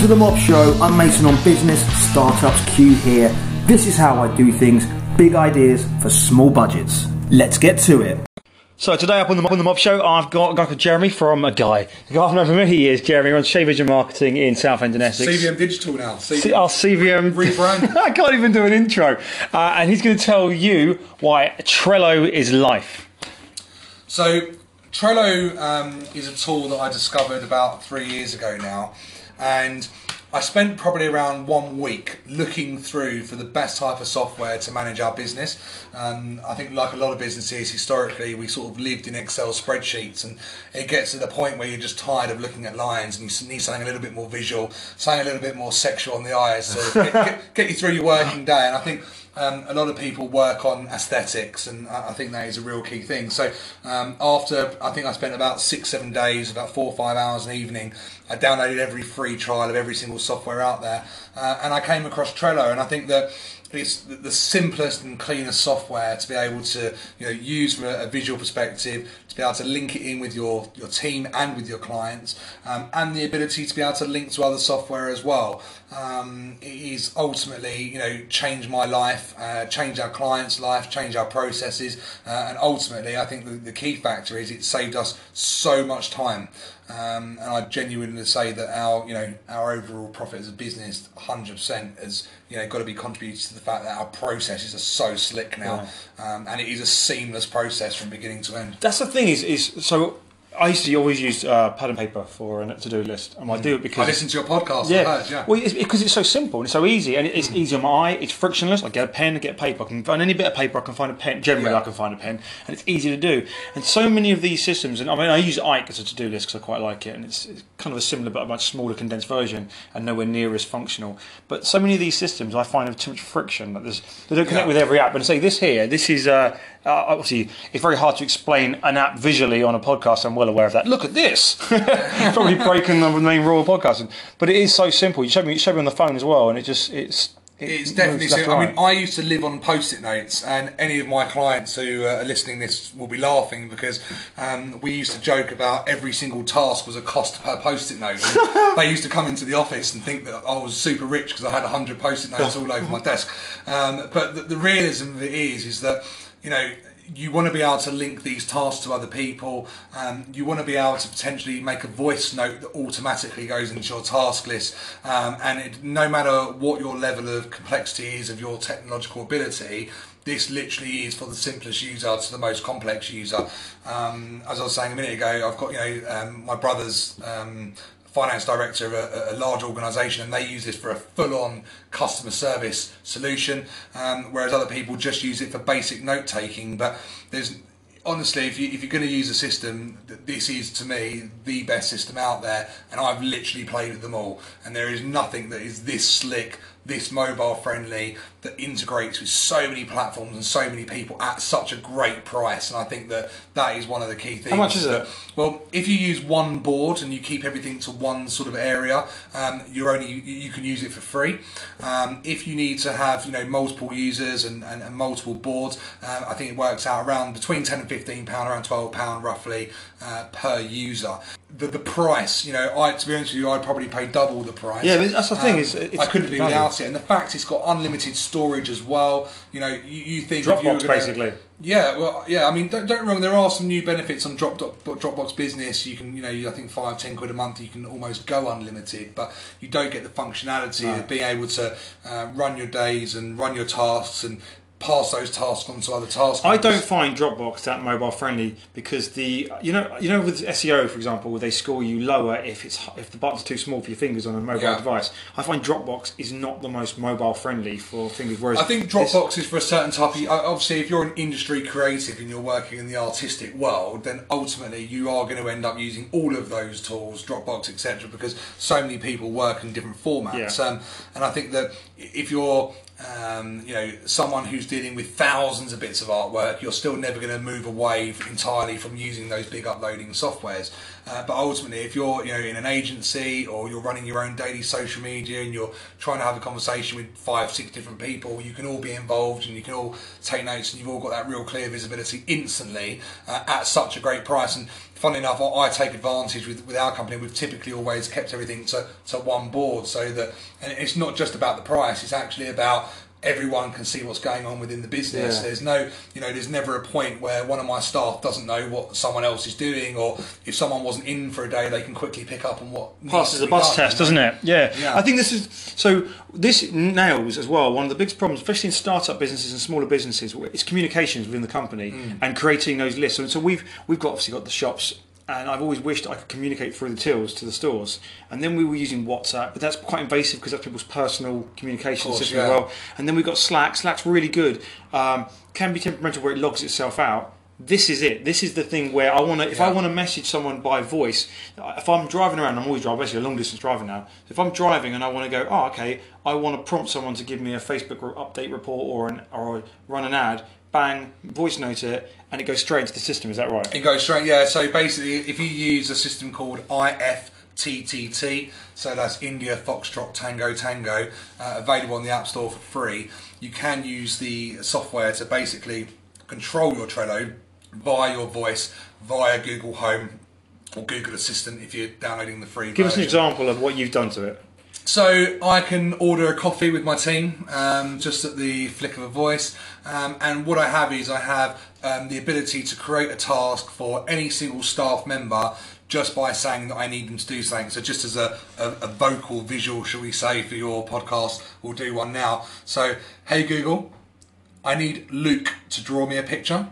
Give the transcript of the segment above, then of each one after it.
to the Mob Show. I'm Mason on Business, Startups Q here. This is how I do things big ideas for small budgets. Let's get to it. So today up on the, on the Mob Show, I've got a guy called Jeremy from a guy. The guy I've known for many years, Jeremy, runs Shea Vision Marketing in Southend and Essex. CVM Digital now. CVM. C- our CVM Rebrand. I can't even do an intro. Uh, and he's going to tell you why Trello is life. So Trello um, is a tool that I discovered about three years ago now, and I spent probably around one week looking through for the best type of software to manage our business. Um, I think, like a lot of businesses, historically we sort of lived in Excel spreadsheets, and it gets to the point where you're just tired of looking at lines and you need something a little bit more visual, something a little bit more sexual on the eyes to get, get, get you through your working day. And I think um, a lot of people work on aesthetics, and I think that is a real key thing. So, um, after I think I spent about six, seven days, about four or five hours an evening, I downloaded every free trial of every single software out there, uh, and I came across Trello, and I think that it's the simplest and cleanest software to be able to you know use from a, visual perspective to be able to link it in with your your team and with your clients um, and the ability to be able to link to other software as well. Um, it is ultimately you know change my life uh, change our clients life change our processes uh, and ultimately I think the, the key factor is it saved us so much time. Um, and I genuinely say that our, you know, our overall profit as a business, 100% has, you know, got to be contributed to the fact that our processes are so slick now, um, and it is a seamless process from beginning to end. That's the thing is, is so I used to always use uh, pad and paper for a to-do list, and I do it because I listen to your podcast. Yeah, yeah. Well, it's because it's so simple and it's so easy, and it's easy on my eye. It's frictionless. I get a pen, I get paper. I can find any bit of paper. I can find a pen. Generally, Yeah. I can find a pen, and it's easy to do. And so many of these systems, and I mean, I use Ike as a to-do list because I quite like it, and it's, it's kind of a similar but a much smaller condensed version, and nowhere near as functional. But so many of these systems, I find have too much friction. That there's they don't connect Yeah. with every app. And say this here, this is. Uh, uh, obviously, it's very hard to explain an app visually on a podcast. I'm well aware of that. Look at this. Probably breaking the main rule of podcasting, but it is so simple. You showed me, you showed me on the phone as well, and it just it's. it It's definitely. So, I mean, I used to live on post-it notes, and any of my clients who uh, are listening this will be laughing because um, we used to joke about every single task was a cost per post-it note. They used to come into the office and think that I was super rich because I had hundred post-it notes all over my desk. Um, but the, the realism of it is, is that you know you want to be able to link these tasks to other people. Um, you want to be able to potentially make a voice note that automatically goes into your task list. Um, and it, no matter what your level of complexity is of your technological ability, this literally is for the simplest user to the most complex user. Um, as I was saying a minute ago, I've got you know um, my brother's. Um, finance director of a, a large organisation, and they use this for a full-on customer service solution, um, whereas other people just use it for basic note taking. But there's honestly, if, you, you're going to use a system, th- this is to me the best system out there, and I've literally played with them all, and there is nothing that is this slick, this mobile friendly, that integrates with so many platforms and so many people at such a great price. And I think that that is one of the key things. How much is that- it? well, if you use one board and you keep everything to one sort of area, um, you're only you- you can use it for free. Um, if you need to have you know multiple users and, and, and multiple boards, uh, I think it works out around between ten and fifteen pound, around twelve pound roughly uh, per user. The, the price, you know, I to be honest with you, I'd probably pay double the price. Yeah, but that's the thing, Um, is it's I couldn't live value. without it, and the fact it's got unlimited storage as well. You know, you, you think if you Dropbox, gonna- basically. yeah, well, yeah. I mean, don't, don't get me wrong. There are some new benefits on Drop, Drop, Dropbox Business. You can, you know, I think five, ten quid a month. You can almost go unlimited, but you don't get the functionality of being able to uh, run your days and run your tasks and pass those tasks on to other tasks. I don't find Dropbox that mobile friendly because the you know you know with SEO for example they score you lower if it's if the button's too small for your fingers on a mobile Yeah. device. I find Dropbox is not the most mobile friendly for fingers. Whereas I think Dropbox is for a certain type of. Obviously, if you're an industry creative and you're working in the artistic world, then ultimately you are going to end up using all of those tools, Dropbox, etc., because so many people work in different formats. Yeah. Um, and I think that if you're um, you know, someone who's dealing with thousands of bits of artwork, you're still never going to move away entirely from using those big uploading softwares. Uh, but ultimately, if you're, you know, in an agency or you're running your own daily social media and you're trying to have a conversation with five, six different people, you can all be involved and you can all take notes and you've all got that real clear visibility instantly uh, at such a great price. And funny enough, I, I take advantage with, with our company. We've typically always kept everything to, to one board so that, and it's not just about the price, it's actually about everyone can see what's going on within the business. Yeah. There's no, you know, there's never a point where one of my staff doesn't know what someone else is doing, or if someone wasn't in for a day, they can quickly pick up on what passes a bus done, test, doesn't it? Yeah. Yeah. I think this is so. This nails as well one of the biggest problems, especially in startup businesses and smaller businesses. It's communications within the company Mm. and creating those lists. And so we've we've got obviously got the shops. And I've always wished I could communicate through the tills to the stores. And then we were using WhatsApp, but that's quite invasive because that's people's personal communication course, system yeah. as well. And then we've got Slack. Slack's really good. Um, can be temperamental where it logs itself out. This is it. This is the thing where I want to. If I want to message someone by voice, if I'm driving around, I'm always driving. Basically, a long distance driving now. If I'm driving and I want to go, oh, okay, I want to prompt someone to give me a Facebook update report or an or run an ad. Bang, voice note it, and it goes straight into the system. Is that right? It goes straight, yeah. So basically, if you use a system called IFTTT, so that's India Foxtrot Tango Tango, uh, available on the App Store for free, you can use the software to basically control your Trello via your voice, via Google Home or Google Assistant if you're downloading the free Give us an example of what you've done to it. So I can order a coffee with my team um, just at the flick of a voice, um, and what I have is I have um, the ability to create a task for any single staff member just by saying that I need them to do something. So just as a, a, a vocal visual, shall we say, for your podcast, we'll do one now. So hey Google, I need Luke to draw me a picture.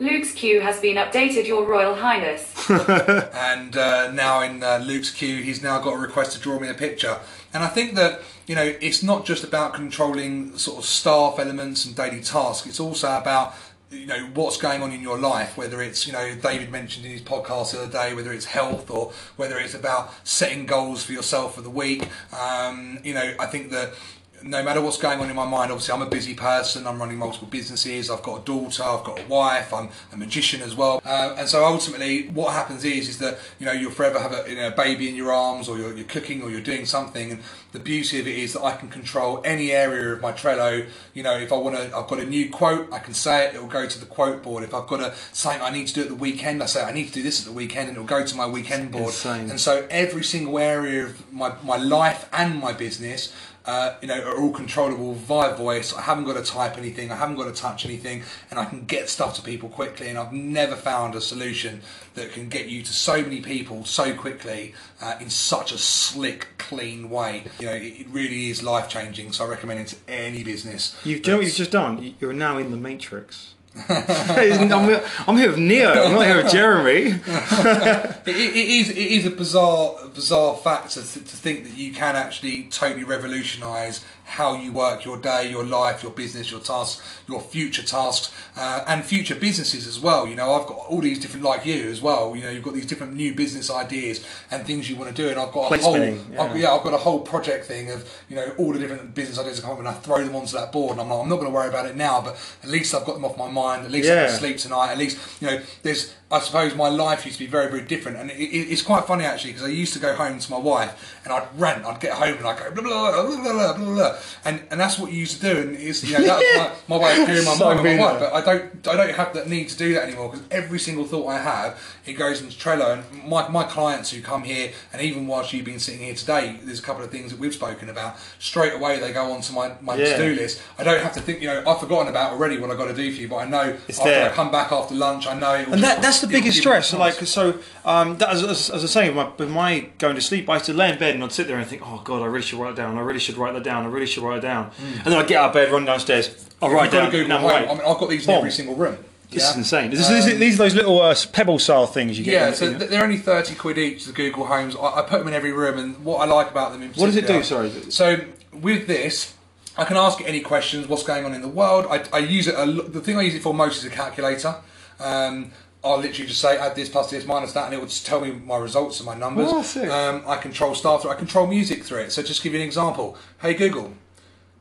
Luke's queue has been updated, Your Royal Highness. and uh, now in uh, Luke's queue, he's now got a request to draw me a picture. And I think that you know it's not just about controlling sort of staff elements and daily tasks. It's also about you know what's going on in your life. Whether it's you know David mentioned in his podcast the other day, whether it's health or whether it's about setting goals for yourself for the week. Um, you know, I think that no matter what's going on in my mind, obviously I'm a busy person. I'm running multiple businesses. I've got a daughter. I've got a wife. I'm a magician as well. Uh, and so ultimately, what happens is is that you know you'll forever have a, you know, a baby in your arms, or you're, you're cooking, or you're doing something. And the beauty of it is that I can control any area of my Trello. You know, if I want to, I've got a new quote, I can say it. It will go to the quote board. If I've got a something I need to do at the weekend, I say I need to do this at the weekend, and it'll go to my weekend board. Insane. And so every single area of my, my life and my business, uh, you know, are all controllable via voice. I haven't got to type anything. I haven't got to touch anything, and I can get stuff to people quickly. And I've never found a solution that can get you to so many people so quickly uh, in such a slick, clean way. You know, it, it really is life changing. So I recommend it to any business. You've, you know what you've just done? You're now in the Matrix. I'm, I'm here with Neo. I'm not here with Jeremy. it, it, it is it is a bizarre bizarre fact to, to think that you can actually totally revolutionise how you work your day, your life, your business, your tasks, your future tasks, uh, and future businesses as well. You know, I've got all these different like you as well. You know, you've got these different new business ideas and things you want to do, and I've got a Plate whole spinning, yeah. I've, yeah, I've got a whole project thing of you know all the different business ideas that come up, and I throw them onto that board, and I'm like, I'm not going to worry about it now, but at least I've got them off my mind. At least I can sleep tonight. At least you know, there's I suppose my life used to be very very different, and it, it, it's quite funny actually because I used to go home to my wife and I'd rant. I'd get home and I'd go blah blah blah blah blah, blah, and and that's what you used to do, and it's you know that's my, my way of clearing my So mind with my wife. But I don't I don't have that need to do that anymore because every single thought I have it goes into Trello, and my my clients who come here, and even whilst you've been sitting here today, there's a couple of things that we've spoken about. Straight away they go onto my my Yeah. to do list. I don't have to think. You know, I've forgotten about already what I've got to do for you, but I know It's after there. I come back after lunch, I know. And that, that's the biggest stress. Like, so um, that, as, as, as I was saying, with my, with my going to sleep, I used to lay in bed and I'd sit there and think, oh god, I really should write it down. I really should write that down. I really should write it down. And then I'd get out of bed, run downstairs, I'll write down. Google now awake. I mean, I've got these in every single room. This Yeah? is insane. This is- these are those little uh, pebble style things you get. Yeah, so th- they're only thirty quid each. The Google Homes. I, I put them in every room, and what I like about them in What does it do? Sorry. So with this, I can ask it any questions. What's going on in the world? I, I use it. A, the thing I use it for most is a calculator. Um, I'll literally just say add this plus this minus that, and it will just tell me my results and my numbers. Oh, sick. um, I control staff through. I control music through it. So just give you an example. Hey Google,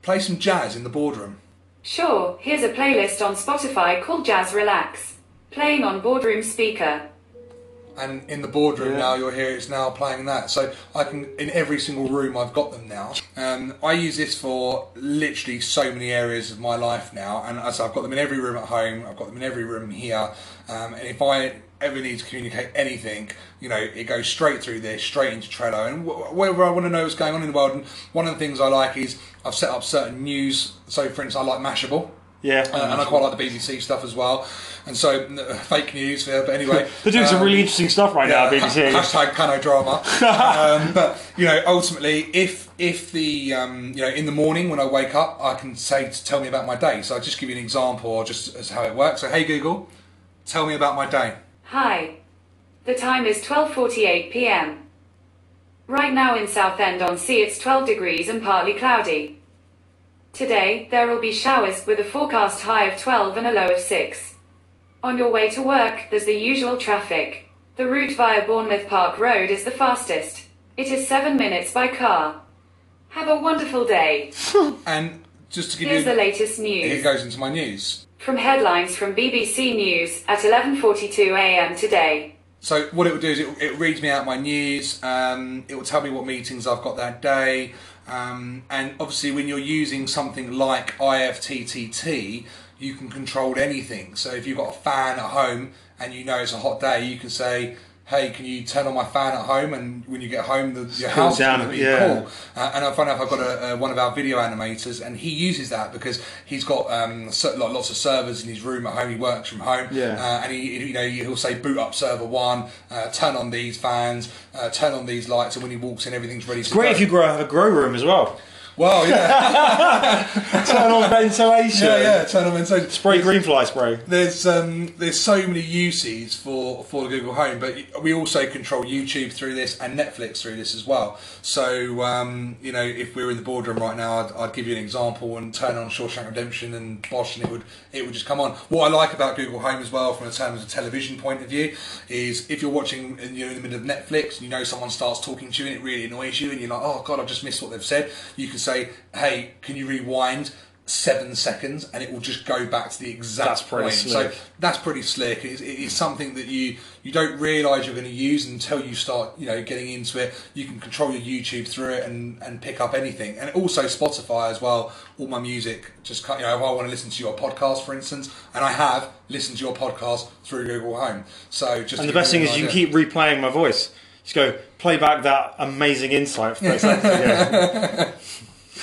play some jazz in the boardroom. Sure, here's a playlist on Spotify called Jazz Relax. Playing on boardroom speaker. And in the boardroom Yeah. now you'll hear it's now playing that so i can in every single room i've got them now um, i use this for literally so many areas of my life now and as i've got them in every room at home i've got them in every room here um, and if i ever need to communicate anything, you know, it goes straight through this, straight into Trello. And wherever I want to know what's going on in the world, and one of the things I like is I've set up certain news. So, for instance, I like Mashable. Yeah. Uh, and I quite like the BBC stuff as well. And so, uh, fake news, yeah, but anyway. They're doing some um, really interesting stuff right now, BBC. Hashtag pano drama. um, but you know, ultimately, if if the um, you know in the morning when I wake up, I can say to tell me about my day. So I'll just give you an example, or just as how it works. So hey Google, tell me about my day. Hi. The time is 12:48 p.m. Right now in Southend on Sea it's 12 degrees and partly cloudy. Today there will be showers with a forecast high of 12 and a low of 6. On your way to work, there's the usual traffic. The route via Bournemouth Park Road is the fastest. It is 7 minutes by car. Have a wonderful day. And just to give Here's you, the latest news. it goes into my news. From headlines from BBC News at 11:42 a.m. today. So what it will do is it, it reads me out my news. Um, it will tell me what meetings I've got that day. Um, and obviously, when you're using something like IFTTT, you can control anything. So if you've got a fan at home and you know it's a hot day, you can say, "Hey, can you turn on my fan at home?" And when you get home, the, your house is down going a to be yeah. cool. Uh, and I find out I've got a, uh, one of our video animators, and he uses that because he's got um, so, like, lots of servers in his room at home. He works from home, Yeah. uh, and he, you know, he'll say boot up server one, uh, turn on these fans, uh, turn on these lights, and when he walks in, everything's ready. to Great go. if you grow have a grow room as well. Well, yeah, Turn on ventilation. yeah, yeah. Turn on ventilation. Spray green fly spray. There's um, there's so many uses for for the Google Home, but we also control YouTube through this and Netflix through this as well. So um, you know, if we were in the boardroom right now, I'd, I'd give you an example and turn on Shawshank Redemption and Bosch, and it would it would just come on. What I like about Google Home as well, from a terms of television point of view, is if you're watching and you're in the middle of Netflix and you know someone starts talking to you and it really annoys you, and you're like, oh god, I've just missed what they've said. You can say, hey, can you rewind? Seven seconds, and it will just go back to the exact point. slick. So that's pretty slick. It's, it's something that you you don't realise you're going to use until you start, you know, getting into it. You can control your YouTube through it and, and pick up anything, and also Spotify as well. All my music, just cut- you know, if I want to listen to your podcast, for instance, and I have listened to your podcast through Google Home. So just And the best thing is you can keep replaying my voice. Just go play back that amazing insight. For yeah.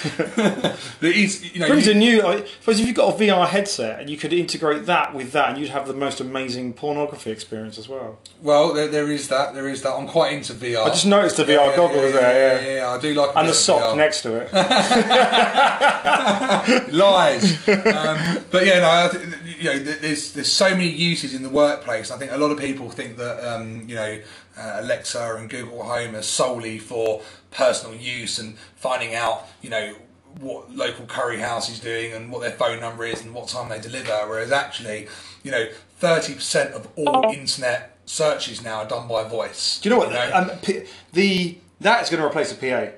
It is, you know, brings you- a new. I suppose if you've got a VR headset and you could integrate that with that, and you'd have the most amazing pornography experience as well. well, there, there is that. There is that. I'm quite into VR. I just noticed the VR goggles yeah, there, Yeah, yeah, I do like. And the of sock VR. next to it. lies. um, but yeah, no, I th- you know, there's there's so many uses in the workplace. I think a lot of people think that um, you know uh, Alexa and Google Home are solely for personal use and finding out you know what local curry house is doing and what their phone number is and what time they deliver. Whereas actually, you know, thirty percent of all internet searches now are done by voice. Do you know what? Um, the that is going to replace the PA.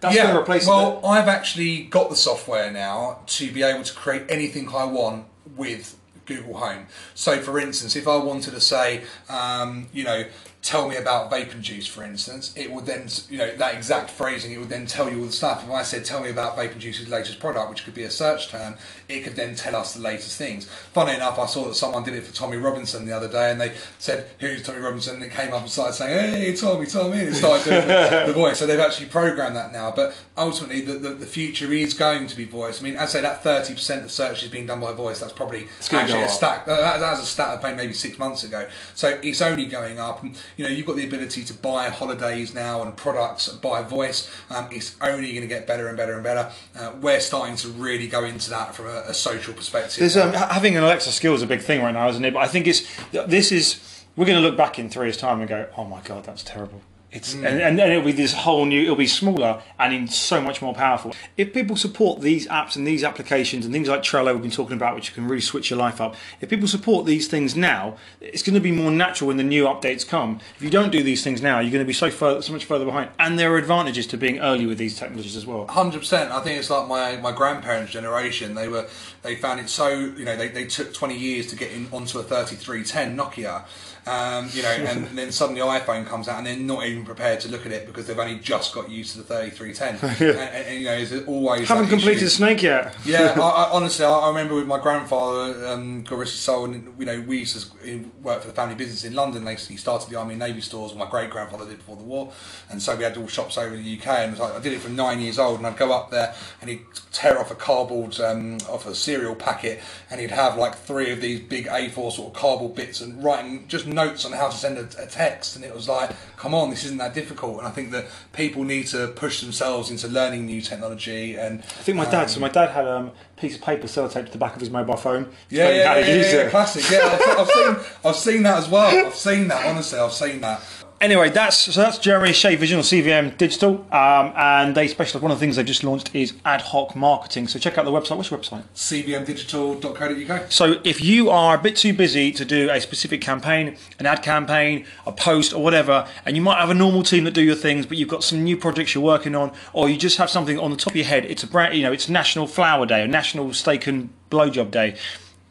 That's going to replace well, I've actually got the software now to be able to create anything I want with Google Home. So, for instance, if I wanted to say, um, you know, tell me about vaping juice, for instance, it would then, you know, that exact phrasing, it would then tell you all the stuff. If I said, tell me about vaping juice's latest product, which could be a search term, it could then tell us the latest things. Funny enough, I saw that someone did it for Tommy Robinson the other day, and they said, who's Tommy Robinson? And it came up and started saying, hey, Tommy, Tommy, and it started doing the, the voice. So they've actually programmed that now. But ultimately, the, the, the future is going to be voice. I mean, I'd say that 30% of search is being done by voice. That's probably actually a stat. That, that was a stat I played maybe six months ago. So it's only going up. And, you know, you've got the ability to buy holidays now and products by voice. Um, it's only going to get better and better and better. Uh, we're starting to really go into that from a, a social perspective. Um, having an Alexa skill is a big thing right now, isn't it? But I think it's this is we're going to look back in three years' time and go, oh my god, that's terrible. It's and, and then it'll be this whole new. It'll be smaller and in so much more powerful. If people support these apps and these applications and things like Trello we've been talking about, which can really switch your life up. If people support these things now, it's going to be more natural when the new updates come. If you don't do these things now, you're going to be so further, so much further behind. And there are advantages to being early with these technologies as well. Hundred percent. I think it's like my, my grandparents' generation. They were they found it so you know they, they took twenty years to get in onto a thirty three ten Nokia, Um, you know, and then suddenly iPhone comes out and they're not even prepared to look at it because they've only just got used to the 3310. and, and, and, you know, there's always Haven't completed issue. Snake yet. Yeah, I, I, honestly, I, I remember with my grandfather, um, God rest his soul, and you know, we used to work for the family business in London. They he started the Army and Navy stores. My great grandfather did before the war, and so we had all shops over in the UK. And like, I did it from nine years old, and I'd go up there and he'd tear off a cardboard um, off a cereal packet, and he'd have like three of these big A4 sort of cardboard bits, and writing just notes on how to send a, a text. And it was like, come on, this isn't that difficult. And I think that people need to push themselves into learning new technology. And I think my dad. so my dad had um, a piece of paper sellotaped to the back of his mobile phone. Yeah, yeah, yeah, to yeah, use yeah, it. classic. Yeah, I've, I've seen, I've seen that as well. I've seen that. Honestly, I've seen that. Anyway, that's so that's Jeremy Shea Vision or CVM Digital, um, and they specialize. One of the things they've just launched is ad hoc marketing. So check out the website. What's your website? cvmdigital.co.uk. So if you are a bit too busy to do a specific campaign, an ad campaign, a post, or whatever, and you might have a normal team that do your things, but you've got some new projects you're working on, or you just have something on the top of your head. It's a brand, you know, it's National Flower Day or National Steak and Blowjob Day.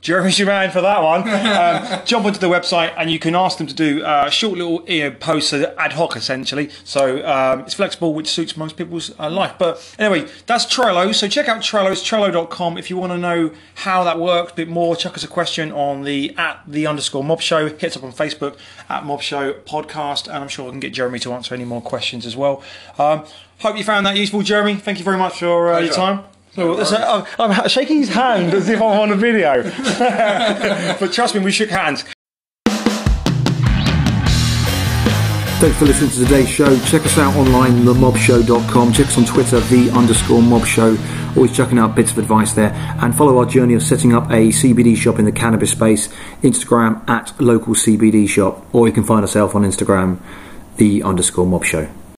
Jeremy's your man for that one. Um, jump onto the website and you can ask them to do uh, short little know, posts, uh, ad hoc essentially. So um, it's flexible, which suits most people's uh, life. But anyway, that's Trello. So check out Trello. It's Trello.com. If you want to know how that works a bit more, chuck us a question on the at the underscore Mob Show. Hit us up on Facebook at Mob Show Podcast, and I'm sure I can get Jeremy to answer any more questions as well. Um, hope you found that useful, Jeremy. Thank you very much for uh, your time. I'm, I'm shaking his hand as if I'm on a video. but trust me, we shook hands. Thanks for listening to today's show. Check us out online, themobshow.com. Check us on Twitter, the underscore mob show. Always chucking out bits of advice there. And follow our journey of setting up a CBD shop in the cannabis space. Instagram at local CBD shop. Or you can find ourselves on Instagram, the underscore mob show.